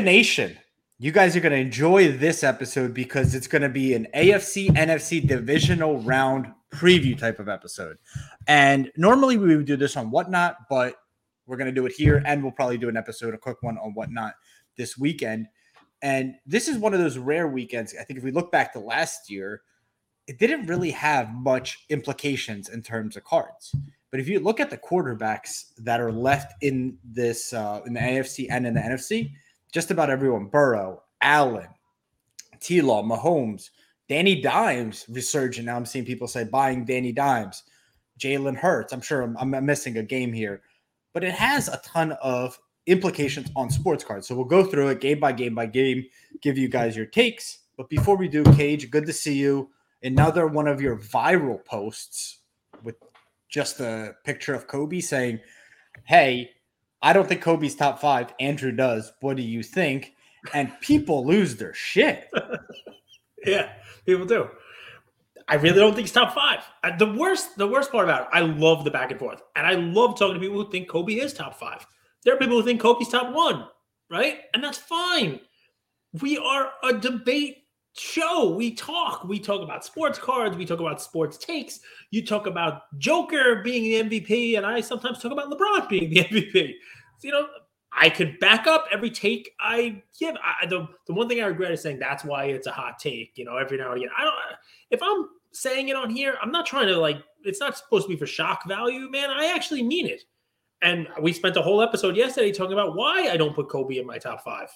Nation, you guys are going to enjoy this episode because it's going to be an AFC NFC divisional round preview type of episode. And normally we would do this on Whatnot, but we're going to do it here. And we'll probably do an episode, a quick one on Whatnot this weekend. And this is one of those rare weekends. I think if we look back to last year, it didn't really have much implications in terms of cards. But if you look at the quarterbacks that are left in this uh, in the AFC and in the NFC, just about everyone: Burrow, Allen, T. Law, Mahomes, Danny Dimes resurgent. Now I'm seeing people say buying Danny Dimes, Jalen Hurts. I'm sure I'm, I'm missing a game here, but it has a ton of implications on sports cards. So we'll go through it game by game by game, give you guys your takes. But before we do, Cage, good to see you. Another one of your viral posts with just a picture of Kobe saying, Hey, I don't think Kobe's top five. Andrew does. What do you think? And people lose their shit. yeah, people do. I really don't think he's top five. The worst, the worst part about it, I love the back and forth, and I love talking to people who think Kobe is top five. There are people who think Kobe's top one, right? And that's fine. We are a debate show. We talk. We talk about sports cards. We talk about sports takes. You talk about Joker being the MVP, and I sometimes talk about LeBron being the MVP. So, you know, I could back up every take I give. I, the the one thing I regret is saying that's why it's a hot take. You know, every now and again. I don't. If I'm saying it on here, I'm not trying to like. It's not supposed to be for shock value, man. I actually mean it. And we spent a whole episode yesterday talking about why I don't put Kobe in my top five.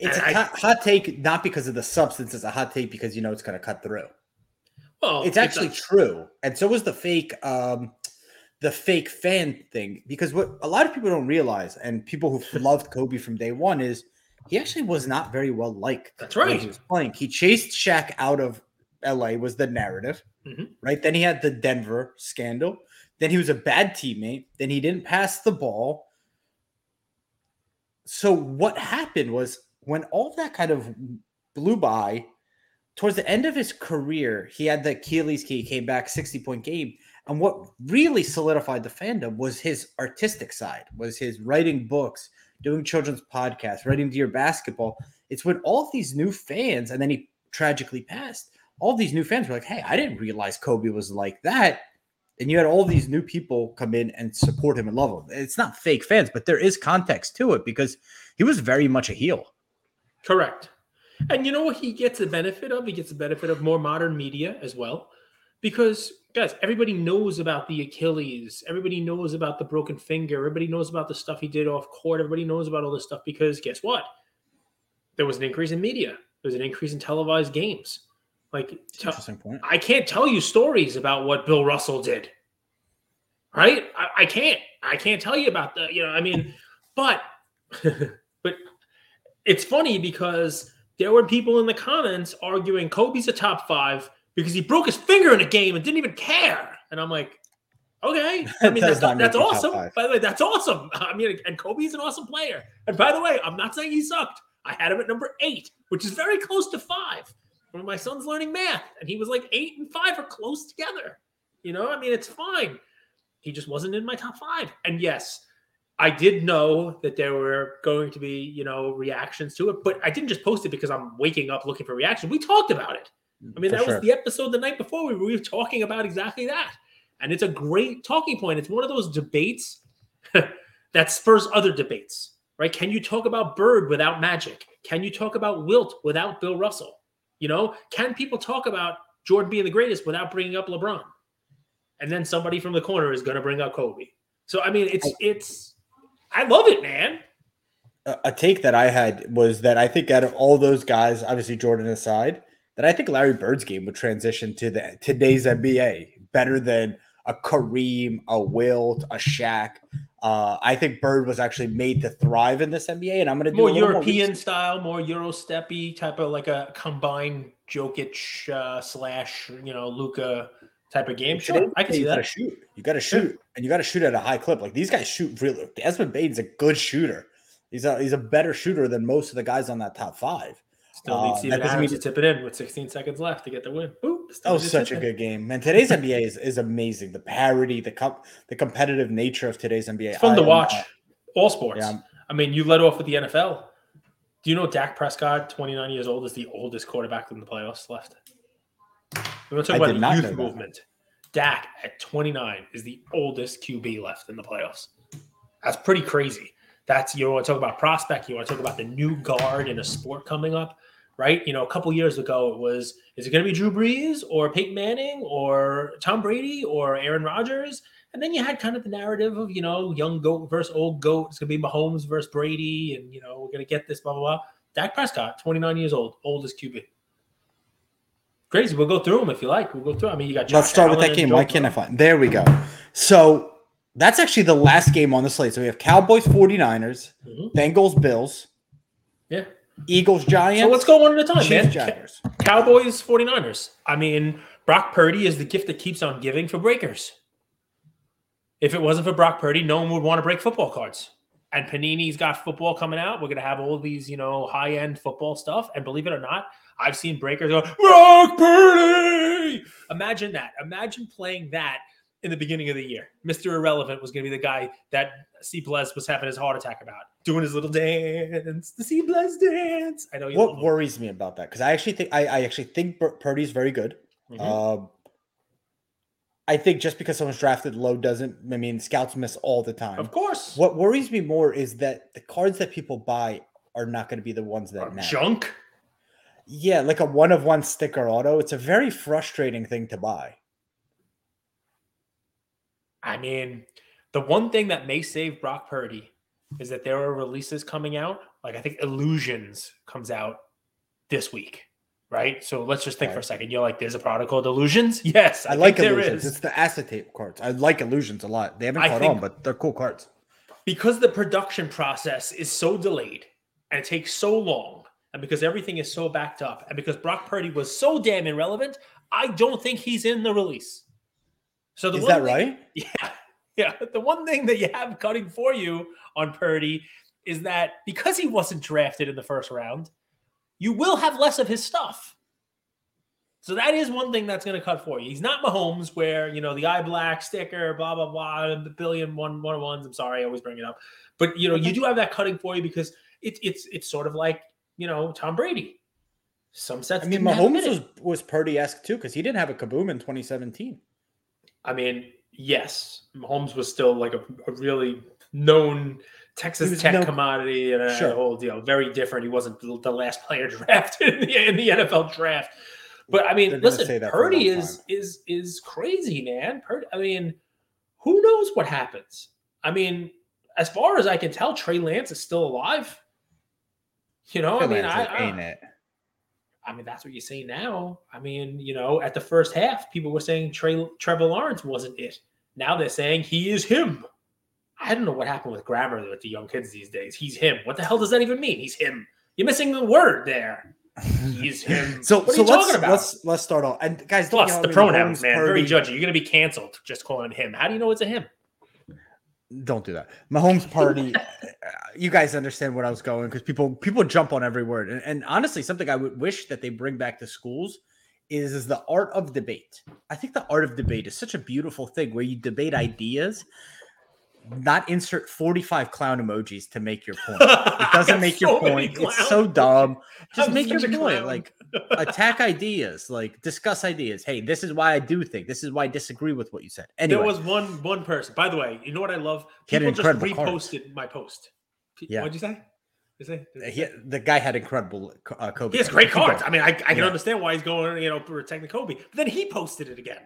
It's and a I, hot take, not because of the substance. It's a hot take because you know it's going to cut through. Well, it's actually it's true, and so was the fake, um, the fake fan thing. Because what a lot of people don't realize, and people who loved Kobe from day one, is he actually was not very well liked. That's right. he was playing. He chased Shaq out of L.A. Was the narrative, mm-hmm. right? Then he had the Denver scandal. Then he was a bad teammate. Then he didn't pass the ball. So what happened was when all that kind of blew by, towards the end of his career, he had the Achilles key, came back 60 point game. And what really solidified the fandom was his artistic side, was his writing books, doing children's podcasts, writing Dear Basketball. It's when all these new fans, and then he tragically passed, all these new fans were like, hey, I didn't realize Kobe was like that. And you had all these new people come in and support him and love him. It's not fake fans, but there is context to it because he was very much a heel. Correct. And you know what he gets the benefit of? He gets the benefit of more modern media as well. Because guys, everybody knows about the Achilles, everybody knows about the broken finger, everybody knows about the stuff he did off court, everybody knows about all this stuff because guess what? There was an increase in media. There was an increase in televised games. Like interesting point. I can't tell you stories about what Bill Russell did. Right? I, I can't. I can't tell you about the, you know, I mean, but but it's funny because there were people in the comments arguing Kobe's a top five because he broke his finger in a game and didn't even care. And I'm like, okay. I mean, that's, that's awesome. By the way, that's awesome. I mean, and Kobe's an awesome player. And by the way, I'm not saying he sucked. I had him at number eight, which is very close to five. When my son's learning math, and he was like eight and five are close together. You know, I mean, it's fine. He just wasn't in my top five. And yes, I did know that there were going to be, you know, reactions to it, but I didn't just post it because I'm waking up looking for reaction. We talked about it. I mean, for that sure. was the episode the night before. We were talking about exactly that. And it's a great talking point. It's one of those debates that spurs other debates, right? Can you talk about Bird without Magic? Can you talk about Wilt without Bill Russell? You know, can people talk about Jordan being the greatest without bringing up LeBron? And then somebody from the corner is going to bring up Kobe. So I mean, it's it's I love it, man. A take that I had was that I think out of all those guys, obviously Jordan aside, that I think Larry Bird's game would transition to the today's NBA better than a Kareem, a Wilt, a Shaq. Uh, I think Bird was actually made to thrive in this NBA, and I'm going to do more European more style, more Euro steppy type of like a combined Jokic uh, slash you know Luka type of game. Sure, I can see that. Shoot, you got to shoot, and you got to shoot at a high clip. Like these guys shoot really. Desmond Bane's a good shooter. He's a he's a better shooter than most of the guys on that top five. Still needs uh, Steven Adams mean to tip it in with 16 seconds left to get the win. Oh, such a good game, man! Today's NBA is, is amazing. The parity, the com- the competitive nature of today's NBA. It's fun I to watch. all sports. Yeah, I mean, you led off with the NFL. Do you know Dak Prescott, 29 years old, is the oldest quarterback in the playoffs left? We're going to talk I about the youth that. movement. Dak at 29 is the oldest QB left in the playoffs. That's pretty crazy. That's you want to talk about prospect. You want to talk about the new guard in a sport coming up, right? You know, a couple years ago it was is it going to be Drew Brees or Peyton Manning or Tom Brady or Aaron Rodgers? And then you had kind of the narrative of you know young goat versus old goat. It's going to be Mahomes versus Brady, and you know we're going to get this blah blah blah. Dak Prescott, 29 years old, oldest QB. Crazy. We'll go through them if you like. We'll go through. I mean, you got. Let's Josh start with that game. Joe Why can't I find? There we go. So that's actually the last game on the slate. So we have Cowboys 49ers, Mhm. Bengals Bills, Yeah. Eagles Giants. So let's go one at a time, Chiefs man. Jaguars. Cowboys, 49ers. I mean, Brock Purdy is the gift that keeps on giving for breakers. If it wasn't for Brock Purdy, no one would want to break football cards. And Panini's got football coming out. We're going to have all these, you know, high end football stuff. And believe it or not, I've seen breakers go, Brock Purdy. Imagine that. Imagine playing that in the beginning of the year. Mr. Irrelevant was going to be the guy that C. Bless was having his heart attack about, doing his little dance, the C. Bless dance. I know What worries me about that? Because I actually think I, I actually think Pur- Purdy's very good. Mhm. Um, I think just because someone's drafted low doesn't. I mean, scouts miss all the time. Of course. What worries me more is that the cards that people buy are not going to be the ones that matter. junk. Yeah, like a one of one sticker auto. It's a very frustrating thing to buy. I mean, the one thing that may save Brock Purdy is that there are releases coming out. Like I think Illusions comes out this week, right? So let's just think for a second. You're like, there's a product called Illusions. Yes, I, think like illusions. is. It's the acetate cards. I like illusions a lot. They haven't I caught on, but they're cool cards. because the production process is so delayed and it takes so long, and because everything is so backed up, and because Brock Purdy was so damn irrelevant, I don't think he's in the release. So the Is that thing- right? Yeah. Yeah. The one thing that you have cutting for you on Purdy is that because he wasn't drafted in the first round, you will have less of his stuff. So that is one thing that's going to cut for you. He's not Mahomes, where you know the eye black sticker, blah blah blah, and the billion one one oh ones. I'm sorry, I always bring it up, but you know you do have that cutting for you because it's it's it's sort of like you know Tom Brady. Some sets. I mean, Mahomes was was Purdy esque too because he didn't have a kaboom in 2017. I mean, yes, Mahomes was still like a, a really known Texas Tech no- commodity and a Sure. whole deal. Very different. He wasn't the last player drafted in the, in the NFL draft. But I mean, They're listen, Purdy is is is crazy, man. Purdy, I mean, who knows what happens? I mean, as far as I can tell, Trey Lance is still alive. You know, I mean, I, I, ain't it? I mean, that's what you say now. I mean, you know, at the first half, people were saying Trey, Trevor Lawrence wasn't it. Now they're saying he is him. I don't know what happened with grammar with the young kids these days. He's him. What the hell does that even mean? He's him. You're missing the word there. He's him. So, what are so you let's talking about? let's let's start off. And guys, Plus the pronouns, man. Very judgy. You're gonna be canceled just calling him. How do you know it's a him? Don't do that. Mahomes party. uh, you guys understand what I was going because people people jump on every word. And, and honestly, something I would wish that they bring back to schools is is the art of debate. I think the art of debate is such a beautiful thing where you debate ideas, not insert 45 clown emojis to make your point. It doesn't make your point. It's so dumb. Just I'm make your point. clown. Like attack ideas, like discuss ideas. Hey, this is why I do think. This is why I disagree with what you said. Anyway, There was one one person. By the way, you know what I love? People just reposted my post. Yeah. What'd you say? You say? Did you he, the guy had incredible uh, Kobe. He has great cards. I mean, I, I can Yeah. understand why he's going, you know, protecting Kobe. But then he posted it again.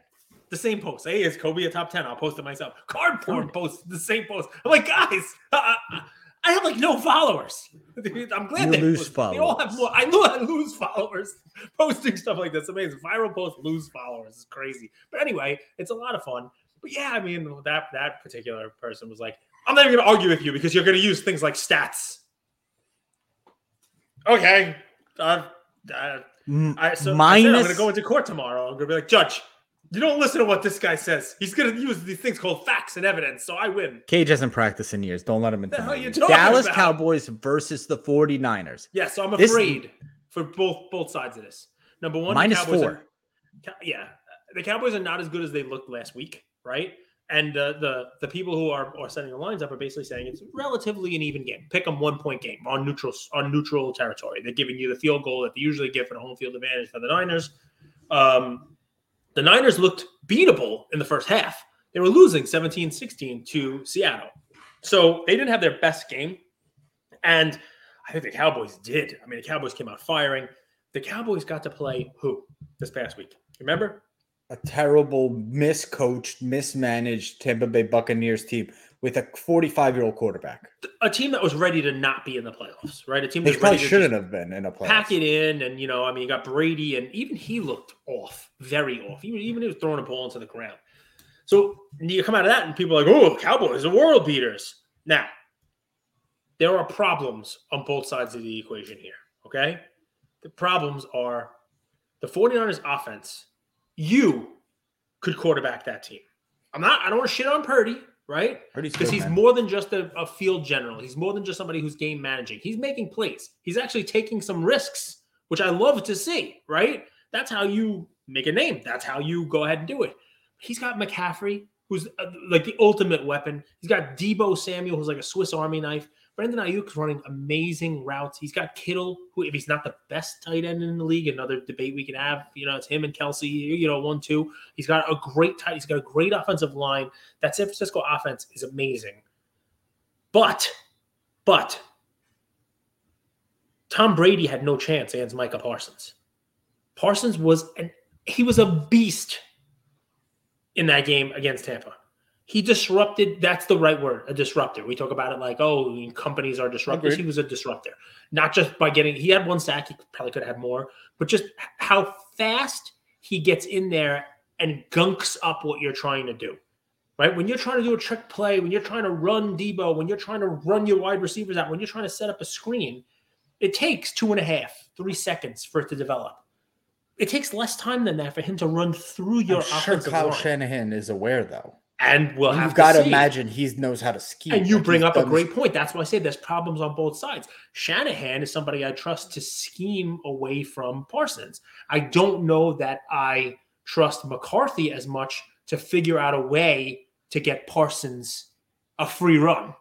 The same post. Hey, is Kobe a top 10? I'll post it myself. Card porn post the same post. I'm like, guys, uh, I have like no followers. I'm glad You they lose post- They all have followers. more. I lo- I lose followers posting stuff like this. Amazing. Viral posts lose followers. It's crazy. But anyway, it's a lot of fun. But yeah, I mean, that that particular person was like, I'm not even going to argue with you because you're going to use things like stats. Okay. Uh, uh, I, so I minus, I'm going to go into court tomorrow. I'm going to be like, Judge, you don't listen to what this guy says. He's going to use these things called facts and evidence. So I win. Cage hasn't practiced in years. Don't let him The intimidate you. Dallas about? Cowboys versus the 49ers. Yeah. So I'm This- afraid for both both sides of this. Number one, Minus four. Are, yeah, the Cowboys are not as good as they looked last week, right? And uh, the the people who are, are setting the lines up are basically saying it's relatively an even game. Pick them one point game on neutral on neutral territory. They're giving you the field goal that they usually give for the home field advantage for the Niners. Um, the Niners looked beatable in the first half. They were losing 17-16 to Seattle. So they didn't have their best game. And I think the Cowboys did. I mean, the Cowboys came out firing. The Cowboys got to play who this past week? Remember? A terrible, miscoached, mismanaged Tampa Bay Buccaneers team with a 45 year old quarterback. A team that was ready to not be in the playoffs, right? A team they that probably shouldn't have been in a playoffs. Pack it in, and you know, I mean, you got Brady, and even he looked off, very off. Even even he was throwing a ball into the ground. So you come out of that, and people are like, "Oh, Cowboys are world beaters." Now, there are problems on both sides of the equation here. Okay, the problems are the 49ers offense. You could quarterback that team. I'm not. I don't want to shit on Purdy right? Because he's man. more than just a, a, field general. He's more than just somebody who's game managing. He's making plays. He's actually taking some risks, which I love to see, right? That's how you make a name. That's how you go ahead and do it. He's got McCaffrey, who's uh, like the ultimate weapon. He's got Deebo Samuel, who's like a Swiss Army knife. Brandon Aiyuk's running amazing routes. He's got Kittle, who, if he's not the best tight end in the league, another debate we can have. You know, it's him and Kelce, You know, one two. He's got a great tight. He's got a great offensive line. That San Francisco offense is amazing. But, but, Tom Brady had no chance against Micah Parsons. Parsons was an he was a beast in that game against Tampa he disrupted. That's the right word, a disruptor. We talk about it like, oh, companies are disruptors. Agreed. He was a disruptor, not just by getting. He had one sack. He probably could have had more, but just how fast he gets in there and gunks up what you're trying to do. Right when you're trying to do a trick play, when you're trying to run Deebo, when you're trying to run your wide receivers out, when you're trying to set up a screen, it takes two and a half, three seconds for it to develop. It takes less time than that for him to run through your I'm offensive sure Kyle line. Shanahan is aware though and we'll You've have got to, imagine he knows how to ski. And you bring up a great point. That's why I say there's problems on both sides. Shanahan is somebody I trust to scheme away from Parsons. I don't know that I trust McCarthy as much to figure out a way to get Parsons a free run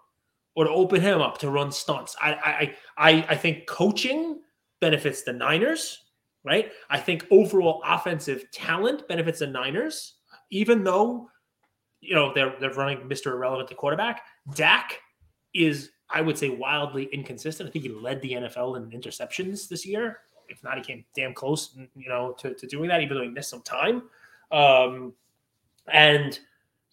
or to open him up to run stunts. I I I, I think coaching benefits the Niners, right? I think overall offensive talent benefits the Niners, even though you know, they're they're running Mr. Irrelevant to quarterback. Dak is, I would say, wildly inconsistent. I think he led the NFL in interceptions this year. If not, he came damn close, you know, to, to doing that, even though he missed some time. Um, and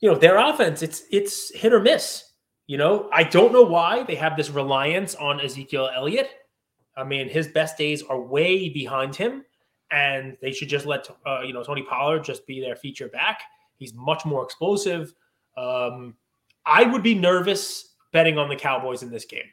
you know, their offense, it's it's hit or miss. You know, I don't know why they have this reliance on Ezekiel Elliott. I mean, his best days are way behind him, and they should just let uh, you know Tony Pollard just be their feature back. He's much more explosive. Um, I would be nervous betting on the Cowboys in this game.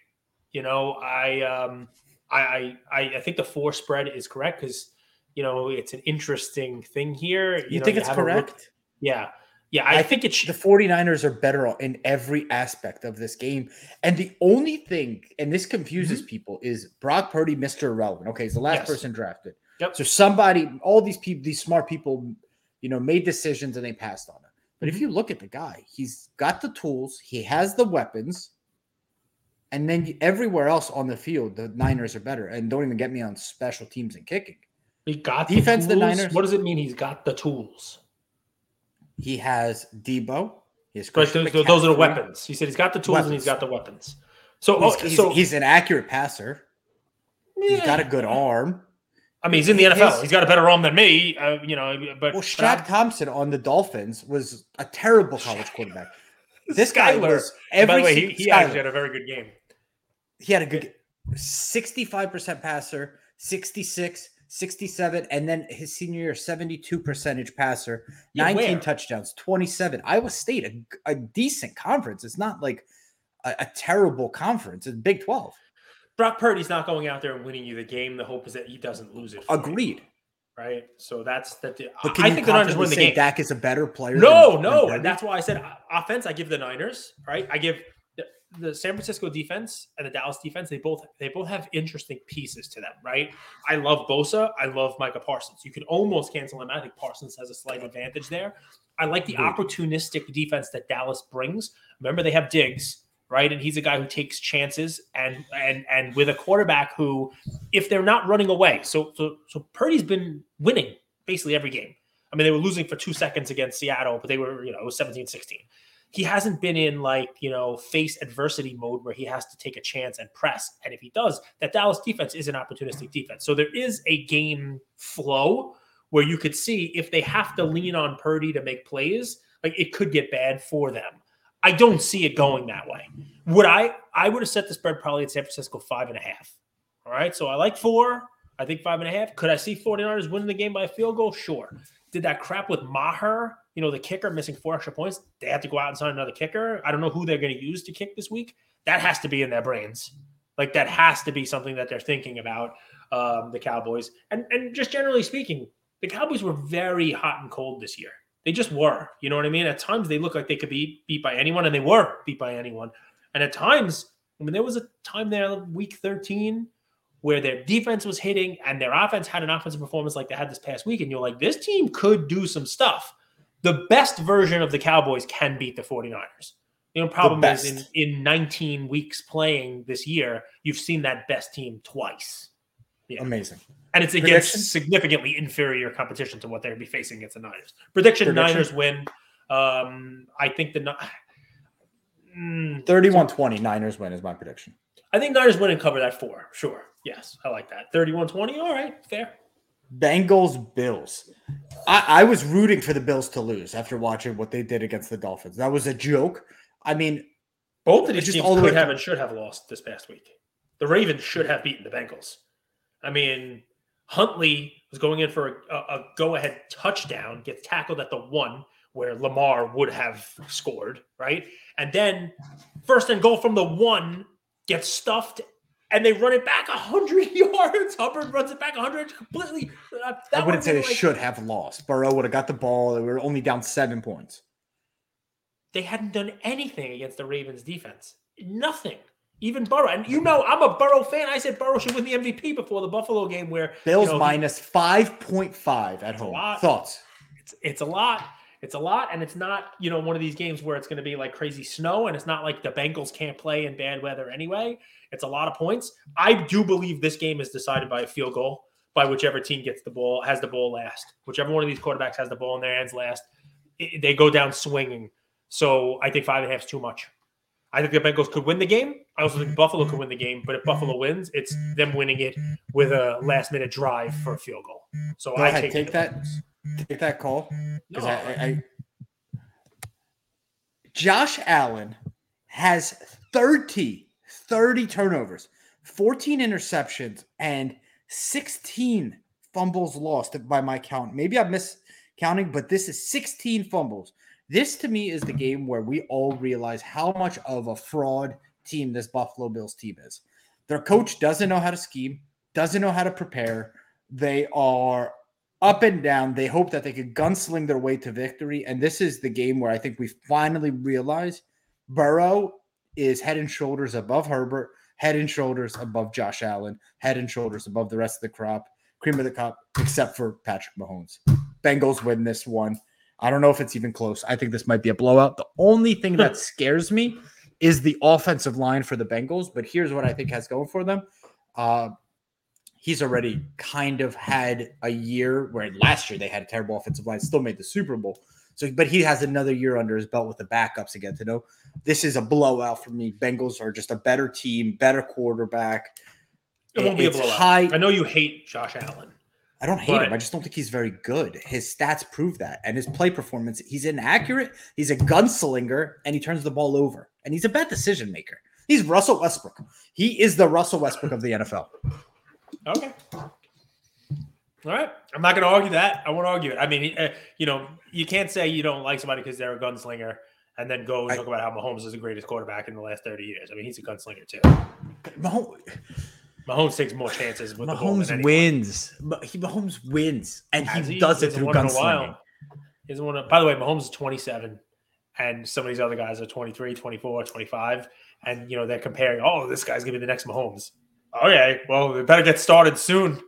You know, I um, I, I I think the four spread is correct because you know it's an interesting thing here. You, you know, think you it's correct? yeah. Yeah, I, I think, think the 49ers are better in every aspect of this game. And the only thing, and this confuses mm-hmm. people, is Brock Purdy, Mr. Irrelevant. Okay, he's the last yes. person drafted. Yep. So somebody, all these people, these smart people you know, made decisions and they passed on him. But mm-hmm. if you look at the guy, he's got the tools, he has the weapons, and then everywhere else on the field, the Niners are better. And don't even get me on special teams and kicking. He got the defense. The, the, Niners. What does it mean? He's got the tools. He has Deebo. He has those, those, are the weapons. He said he's got the tools weapons. and he's got the weapons. So, he's, oh, so he's an accurate passer. Yeah. He's got a good arm. I mean, he's in the NFL. His, he's got a better arm than me, uh, you know. But well, Shaq Thompson on the Dolphins was a terrible college quarterback. This guy was every. By the way, he, he actually had a very good game. He had a good, sixty-five percent passer, 66, 67, and then his senior year, seventy-two percentage passer, nineteen touchdowns, twenty-seven. Iowa State, a, a decent conference. It's not like a, a terrible conference. It's Big Twelve. Brock Purdy's not going out there and winning you the game. The hope is that he doesn't lose it. Agreed. You, right. So that's that. The, But can I think the Niners win the game. Dak is a better player. No, than, no, than and that's why I said offense. I give the Niners. Right. I give the, the, San Francisco defense and the Dallas defense. They both they both have interesting pieces to them. Right. I love Bosa. I love Micah Parsons. You can almost cancel him. I think Parsons has a slight advantage there. I like the opportunistic defense that Dallas brings. Remember, they have Diggs, right? And he's a guy who takes chances and and and with a quarterback who, if they're not running away, so so so Purdy's been winning basically every game. I mean, they were losing for two seconds against Seattle, but they were, you know, it was 17 16 he hasn't been in like you know face adversity mode where he has to take a chance and press and if he does that dallas defense is an opportunistic defense so there is a game flow where you could see if they have to lean on purdy to make plays like it could get bad for them i don't see it going that way would i i would have set the spread probably at san francisco five and a half all right so i like four i think five and a half could i see 49ers winning the game by a field goal sure did that crap with maher you know, the kicker missing four extra points, they have to go out and sign another kicker. I don't know who they're going to use to kick this week. That has to be in their brains. Like that has to be something that they're thinking about. Um, the Cowboys and and just generally speaking, the Cowboys were very hot and cold this year. They just were. You know what I mean? At times they looked like they could be beat by anyone, and they were beat by anyone. And at times, I mean, there was a time there, week 13, where their defense was hitting and their offense had an offensive performance like they had this past week. And you're like, this team could do some stuff the best version of the Cowboys can beat the 49ers. The only problem is in, in 19 weeks playing this year, you've seen that best team twice. Yeah. Amazing. And it's against Prediction? significantly inferior competition to what they'd be facing against the Niners. Prediction, Prediction? Niners win. Um, I think the mm, 31 20 Niners win is my prediction. I think Niners win and cover that four. Sure. Yes. I like that. 31 20. All right. Fair. Bengals Bills. I, I, was rooting for the Bills to lose after watching what they did against the Dolphins. That was a joke. I mean, both of these teams all could have and should have lost this past week. The Ravens should have beaten the Bengals. I mean, Huntley was going in for a, a go-ahead touchdown, gets tackled at the one where Lamar would have scored, right? And then first and goal from the one gets stuffed and they run it back 100 yards. Hubbard runs it back 100 completely. Uh, I wouldn't say they like, should have lost. Burrow would have got the ball. They were only down seven points. They hadn't done anything against the Ravens defense. Nothing. Even Burrow. And you know, I'm a Burrow fan. I said Burrow should win the MVP before the Buffalo game where Bills you know, minus 5.5 at home. Thoughts? It's, it's a lot. It's a lot, and it's not, you know, one of these games where it's going to be like crazy snow, and it's not like the Bengals can't play in bad weather anyway. It's a lot of points. I do believe this game is decided by a field goal by whichever team gets the ball, has the ball last. Whichever one of these quarterbacks has the ball in their hands last, it, they go down swinging. So I think five and a half is too much. I think the Bengals could win the game. I also think mm-hmm. Buffalo could win the game. But if Buffalo wins, it's them winning it with a last minute drive for a field goal. So go I ahead, take, take that take that call because no. I, I Josh Allen has 30 30 turnovers, 14 interceptions, and 16 fumbles lost by my count. Maybe I'm miscounting, but this is 16 fumbles. This to me is the game where we all realize how much of a fraud team this Buffalo Bills team is. Their coach doesn't know how to scheme, doesn't know how to prepare. They are up and down. They hope that they could gunsling their way to victory. And this is the game where I think we finally realize Burrow is head and shoulders above Herbert, head and shoulders above Josh Allen, head and shoulders above the rest of the crop, cream of the crop, except for Patrick Mahomes. Bengals win this one. I don't know if it's even close. I think this might be a blowout. The only thing that scares me is the offensive line for the Bengals. But here's what I think has going for them. Uh, he's already kind of had a year where last year they had a terrible offensive line, still made the Super Bowl. So, but he has another year under his belt with the backups again to know this is a blowout for me. Bengals are just a better team, better quarterback. It won't be a blowout. High, I know you hate Josh Allen. I don't hate but, him. I just don't think he's very good. His stats prove that. And his play performance, he's inaccurate. He's a gunslinger and he turns the ball over. And he's a bad decision maker. He's Russell Westbrook. He is the Russell Westbrook of the NFL. Okay. All right, I'm not going to argue that. I won't argue it. I mean, uh, you know, you can't say you don't like somebody because they're a gunslinger and then go and I, talk about how Mahomes is the greatest quarterback in the last 30 years. I mean, he's a gunslinger too. Mahomes, Mahomes takes more chances with Mahomes the wins. He, Mahomes wins, and he, he, does it through gunslinging. He. A, by the way, Mahomes is 27, and some of these other guys are 23, 24, 25, and you know they're comparing. Oh, this guy's gonna be the next Mahomes. Okay, well, they better get started soon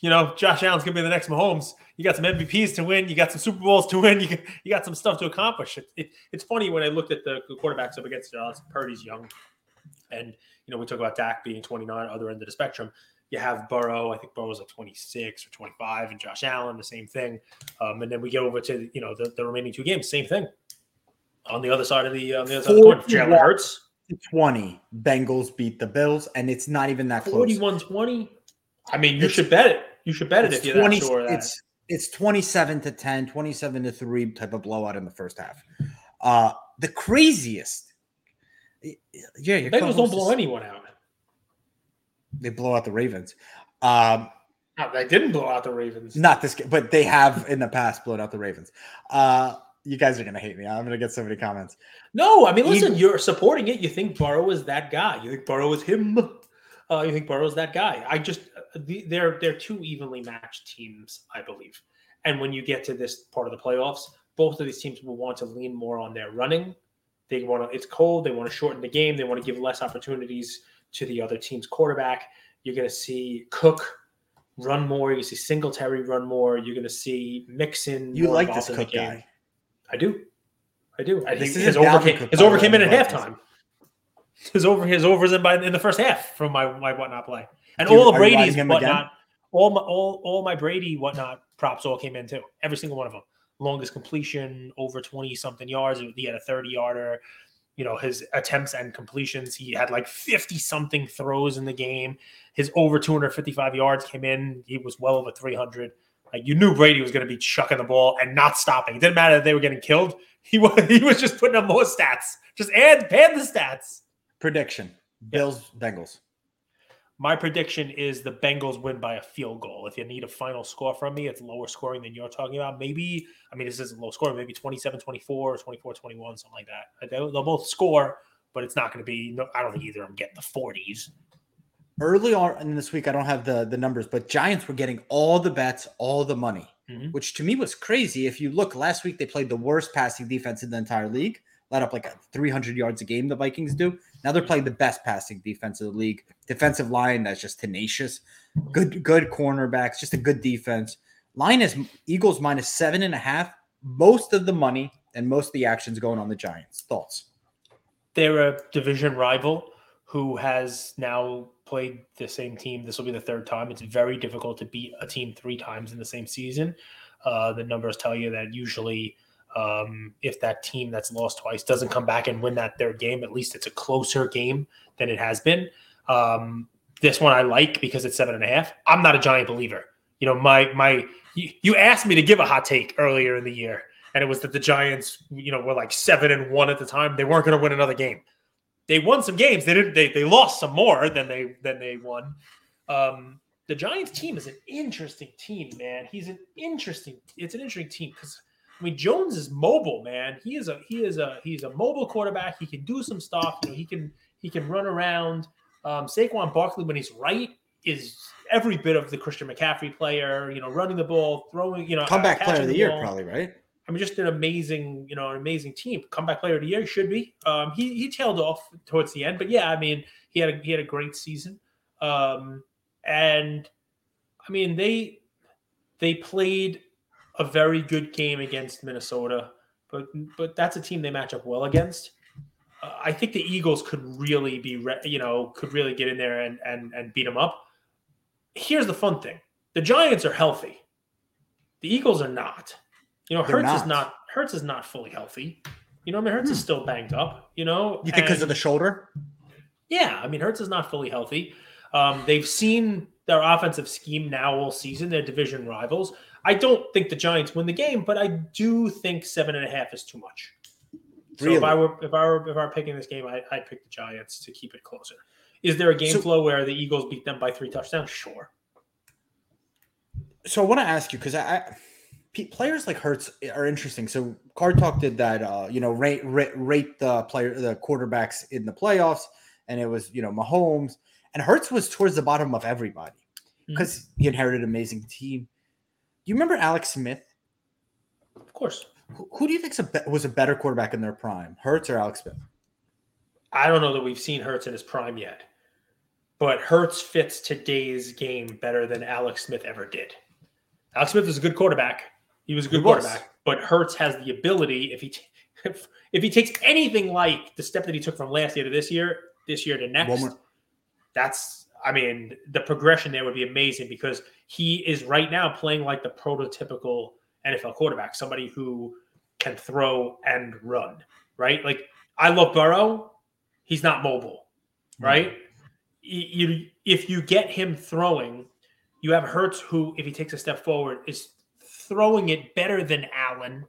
You know, Josh Allen's gonna be the next Mahomes. You got some MVPs to win. You got some Super Bowls to win. You got, you got some stuff to accomplish. It, it, it's funny when I looked at the quarterbacks up against Dallas. Purdy's young, and you know we talk about Dak being 29, other end of the spectrum. You have Burrow. I think Burrow's like 26 or 25, and Josh Allen the same thing. Um, and then we get over to you know the, the remaining two games, same thing. On the other side of the, on the other side of the coin, Jalen Hurts. 20 Bengals beat the Bills, and it's not even that close. 41 20. I mean, you it's, should bet it. You should bet it if you're 20, sure It's it's 27 to 10, 27 to 3 type of blowout in the first half. Uh the craziest. Yeah, Bengals don't blow anyone out. They blow out the Ravens. Um no, they didn't blow out the Ravens. Not this, but they have in the past blown out the Ravens. Uh, you guys are gonna hate me. I'm gonna get so many comments. No, I mean, listen, Even, you're supporting it. You think Burrow is that guy. You think Burrow is him. Uh, you think Burrow's that guy. I just uh, they're they're two evenly matched teams, I believe. And when you get to this part of the playoffs, both of these teams will want to lean more on their running. They want to. It's cold. They want to shorten the game. They want to give less opportunities to the other team's quarterback. You're going to see Cook run more. You see Singletary run more. You're going to see Mixon. You like this Cook guy? I do. I do. I think his over came, his over came in at halftime. His over his overs in by in the first half from my my whatnot play, and all the Brady's whatnot, again? all my all all my Brady whatnot props all came in too. Every single one of them. Longest completion over twenty something yards. He had a thirty yarder. You know his attempts and completions. He had like fifty something throws in the game. His over two hundred fifty five yards came in. He was well over three hundred. Like you knew Brady was going to be chucking the ball and not stopping. It didn't matter that they were getting killed. He was he was just putting up more stats. Just add pad the stats. Prediction: Bills Bengals. My prediction is the Bengals win by a field goal. If you need a final score from me, it's lower scoring than you're talking about. Maybe, I mean, this isn't low scoring, maybe 27 24, 24 21, something like that. They'll, they'll both score, but it's not going to be, no, I don't think either of them get the 40s early on in this week, I don't have the the numbers, but Giants were getting all the bets, all the money, mm-hmm. which to me was crazy. If you look last week, they played the worst passing defense in the entire league, let up like 300 yards a game. The Vikings do. Now they're playing the best passing defense of the league. Defensive line that's just tenacious. Good, good cornerbacks, just a good defense. Line is Eagles minus seven and a half. Most of the money and most of the actions going on the Giants. Thoughts? They're a division rival who has now played the same team. This will be the third time. It's very difficult to beat a team three times in the same season. Uh, the numbers tell you that usually, um, if that team that's lost twice doesn't come back and win that third game, at least it's a closer game than it has been. Um, this one I like because it's seven and a half. I'm not a giant believer. You know, my my you, asked me to give a hot take earlier in the year, and it was that the Giants, you know, were like seven and one at the time. They weren't going to win another game they won some games. They didn't. They, they lost some more than they than they won. Um, the Giants team is an interesting team, man. He's an interesting. It's an interesting team because I mean Jones is mobile, man. He is a he is a he's a mobile quarterback. He can do some stuff. You know, he can he can run around. Um, Saquon Barkley, when he's right, is every bit of the Christian McCaffrey player. You know, running the ball, throwing. You know, comeback player of the, the year, probably right. I mean, just an amazing, you know, an amazing team. Comeback player of the year should be. Um, he he tailed off towards the end, but yeah, I mean, he had a he had a great season. Um, and I mean, they they played a very good game against Minnesota, but but that's a team they match up well against. Uh, I think the Eagles could really be, re- you know, could really get in there and and and beat them up. Here's the fun thing: the Giants are healthy, the Eagles are not. You know, Hurts not. is not Hurts is not fully healthy. You know, I mean, Hurts hmm. is still banged up. You know, you think because of the shoulder? Yeah, I mean, Hurts is not fully healthy. Um, they've seen their offensive scheme now all season. They're division rivals. I don't think the Giants win the game, but I do think seven and a half is too much. So really? if I were if I were if I were picking this game, I, would pick the Giants to keep it closer. Is there a game so, flow where the Eagles beat them by three touchdowns? Sure. So I want to ask you because I, I players like Hurts are interesting. So Card Talk did that, uh, you know, rate, rate rate the player the quarterbacks in the playoffs, and it was you know Mahomes and Hurts was towards the bottom of everybody because mm-hmm. he inherited an amazing team. You remember Alex Smith? Of course. Who, who do you think was a better quarterback in their prime, Hurts or Alex Smith? I don't know that we've seen Hurts in his prime yet. but Hurts fits today's game better than Alex Smith ever did. Alex Smith is a good quarterback. He was a good was. quarterback, but Hurts has the ability if he t- if, if he takes anything like the step that he took from last year to this year, this year to next, that's I mean the progression there would be amazing because he is right now playing like the prototypical NFL quarterback, somebody who can throw and run, right? Like I love Burrow, he's not mobile, right? Y- You if you get him throwing, you have Hurts who, if he takes a step forward, is throwing it better than Allen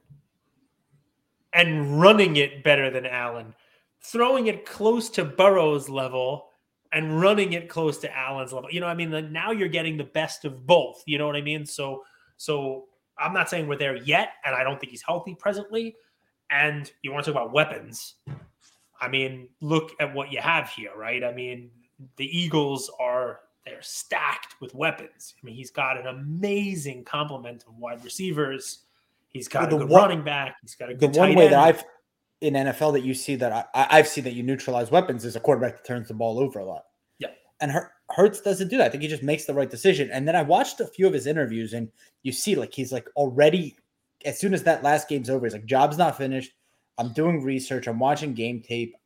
and running it better than Allen, throwing it close to Burrow's level and running it close to Allen's level. You know, what I mean, like now you're getting the best of both. You know what I mean? So, so I'm not saying we're there yet, and I don't think he's healthy presently. And you want to talk about weapons? I mean, look at what you have here, right? I mean, the Eagles are they're stacked with weapons. I mean, he's got an amazing complement of wide receivers. He's got Well, a the good one- running back. He's got a the one way end. that I've in NFL that you see that I, I've seen that you neutralize weapons is a quarterback that turns the ball over a lot. Yeah. And Her- Hurts doesn't do that. I think he just makes the right decision. And then I watched a few of his interviews, and you see like he's like already as soon as that last game's over, he's like, "Job's not finished. I'm doing research. I'm watching game tape."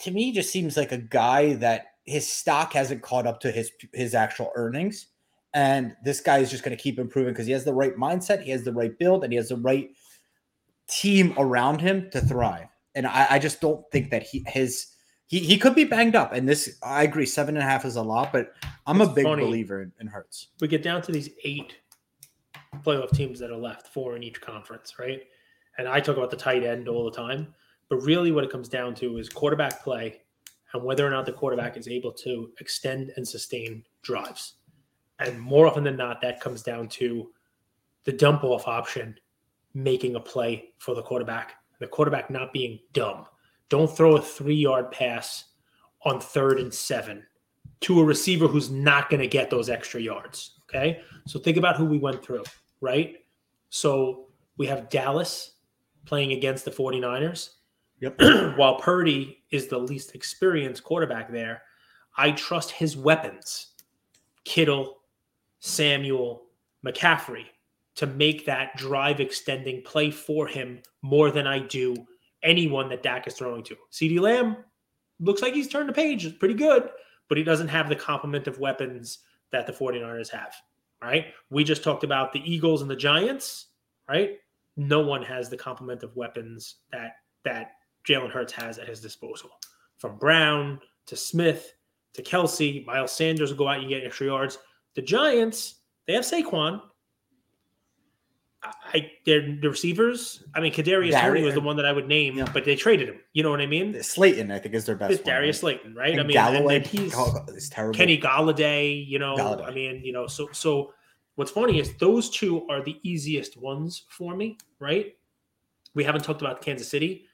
To me, he just seems like a guy that his stock hasn't caught up to his his actual earnings. And this guy is just going to keep improving because he has the right mindset, he has the right build, and he has the right team around him to thrive. And I, I just don't think that he his he, he could be banged up. And this I agree, seven and a half is a lot, but I'm It's a big funny. believer in, in Hurts. we get down to these eight playoff teams that are left, four in each conference, right? And I talk about the tight end all the time, but really what it comes down to is quarterback play and whether or not the quarterback is able to extend and sustain drives. And more often than not, that comes down to the dump off option making a play for the quarterback, the quarterback not being dumb. Don't throw a three yard pass on third and seven to a receiver who's not going to get those extra yards. Okay. So think about who we went through, right? So we have Dallas playing against the 49ers. Yep. While Purdy is the least experienced quarterback there, I trust his weapons, Kittle, Samuel, McCaffrey, to make that drive extending play for him more than I do anyone that Dak is throwing to. CeeDee Lamb looks like he's turned the page. It's pretty good, but he doesn't have the complement of weapons that the 49ers have. Right. We just talked about the Eagles and the Giants, right? No one has the complement of weapons that that Jalen Hurts has at his disposal. From Brown to Smith to Kelce, Miles Sanders will go out and get extra yards. The Giants, they have Saquon. I, they're the receivers. I mean, Kadarius Dari- Toney was the one that I would name, Yeah. but they traded him. You know what I mean? Uh, Slayton, I think, is their best. It's one, Darius right? Slayton, right? And I mean, Galloway and, he's is terrible. Kenny Golladay. You know, Golladay. I mean, you know, so so. What's funny is those two are the easiest ones for me, right? We haven't talked about Kansas City.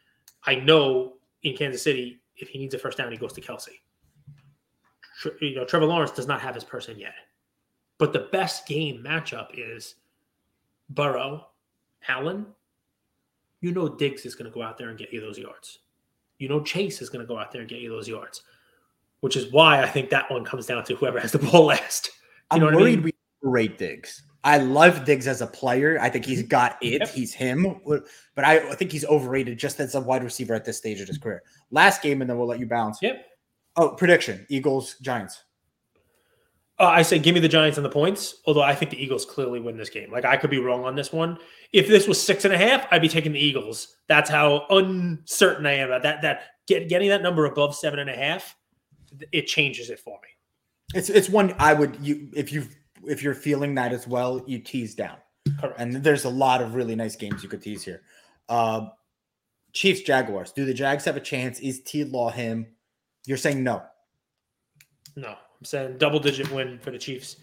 I know in Kansas City, if he needs a first down, he goes to Kelce. You know, Trevor Lawrence does not have his person yet, but the best game matchup is Burrow, Allen. You know, Diggs is going to go out there and get you those yards. You know, Chase is going to go out there and get you those yards, which is why I think that one comes down to whoever has the ball last. You I'm know what I worried mean? we rate Diggs. I love Diggs as a player. I think he's got it. Yep. He's him. But I, I think he's overrated just as a wide receiver at this stage of his career. Last game, and then we'll let you bounce. Yep. Oh, prediction: Eagles, Giants. Uh, I say give me the Giants and the points, although I think the Eagles clearly win this game. Like I could be wrong on this one. If this was six and a half, I'd be taking the Eagles. That's how uncertain I am about that. That get, getting that number above seven and a half, it changes it for me. It's it's one I would you if you if you're feeling that as well, you tease down. Correct. And there's a lot of really nice games you could tease here. Uh, Chiefs, Jaguars. Do the Jags have a chance? Is T Law him? You're saying no. No, I'm saying double digit win for the Chiefs.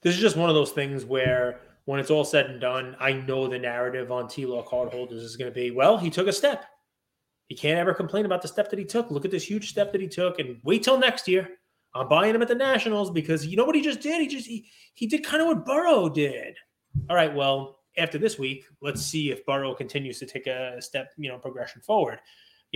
This is just one of those things where when it's all said and done, I know the narrative on T Law card holders is going to be, well, he took a step. He can't ever complain about the step that he took. Look at this huge step that he took and wait till next year. I'm buying him at the Nationals because you know what he just did? He just he, he did kind of what Burrow did. All right, well, after this week, let's see if Burrow continues to take a step, you know, progression forward.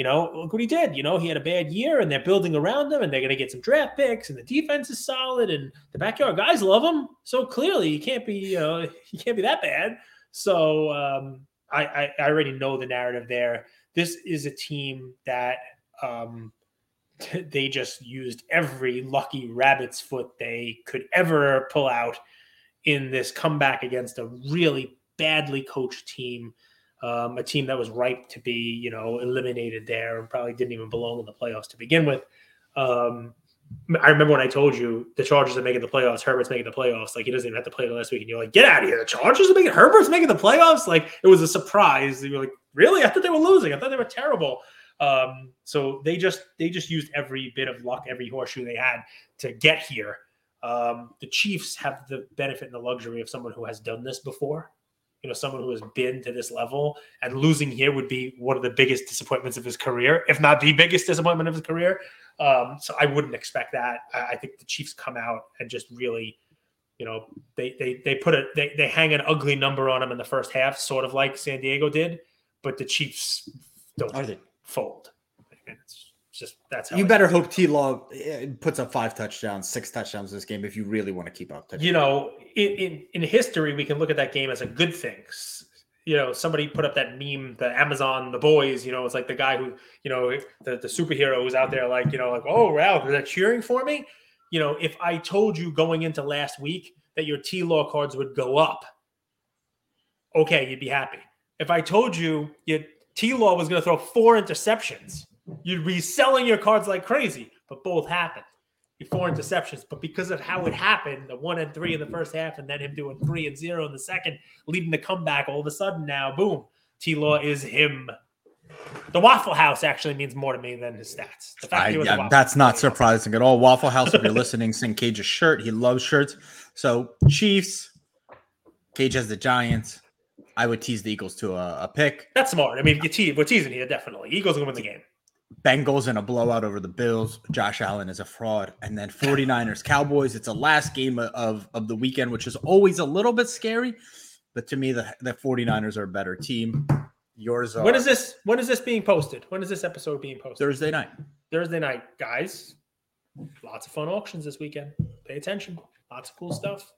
You know, look what he did. You know, he had a bad year and they're building around him and they're going to get some draft picks and the defense is solid and the backyard guys love him. So clearly he can't be, you know, he can't be that bad. So um, I, I, I already know the narrative there. This is a team that um, they just used every lucky rabbit's foot they could ever pull out in this comeback against a really badly coached team um, a team that was ripe to be, you know, eliminated there and probably didn't even belong in the playoffs to begin with. Um, I remember when I told you the Chargers are making the playoffs, Herbert's making the playoffs. Like he doesn't even have to play the last week, and you're like, "Get out of here! The Chargers are making Herbert's making the playoffs." Like it was a surprise. You're like, "Really? I thought they were losing. I thought they were terrible." Um, so they just they just used every bit of luck, every horseshoe they had to get here. Um, the Chiefs have the benefit and the luxury of someone who has done this before you know someone who has been to this level and losing here would be one of the biggest disappointments of his career if not the biggest disappointment of his career. Um, so i wouldn't expect that. I think the chiefs come out and just really you know they they they put a they, they hang an ugly number on them in the first half sort of like san diego did but the chiefs don't fold. It's just that's how You I better hope T Law eh, puts up five touchdowns, six touchdowns this game if you really want to keep up. you know, in, in in history, we can look at that game as a good thing. You know, somebody put up that meme, the Amazon, the boys. You know, it's like the guy who, you know, the the superhero who's out there, like, you know, like, oh wow, they're cheering for me. You know, if I told you going into last week that your T Law cards would go up, okay, you'd be happy. If I told you your T Law was going to throw four interceptions, you'd be selling your cards like crazy. But both happened four interceptions, but because of how it happened, the one and three in the first half, and then him doing three and zero in the second, leading the comeback, all of a sudden now, boom, T Law is him. The Waffle House actually means more to me than his stats. The fact I, he was yeah, that's not surprising at all. Waffle House, if you're listening, send Cage a shirt. He loves shirts. So Chiefs, Cage has the Giants. I would tease the Eagles to a, a pick. That's smart. I mean, you te- we're teasing here, definitely. Eagles will win the game. Bengals in a blowout over the Bills. Josh Allen is a fraud. And then 49ers, Cowboys. It's a last game of, of the weekend, which is always a little bit scary. But to me, the, the 49ers are a better team. Yours are When is this? When is this being posted? When is this episode being posted? Thursday night. Thursday night, guys. Lots of fun auctions this weekend. Pay attention. Lots of cool stuff.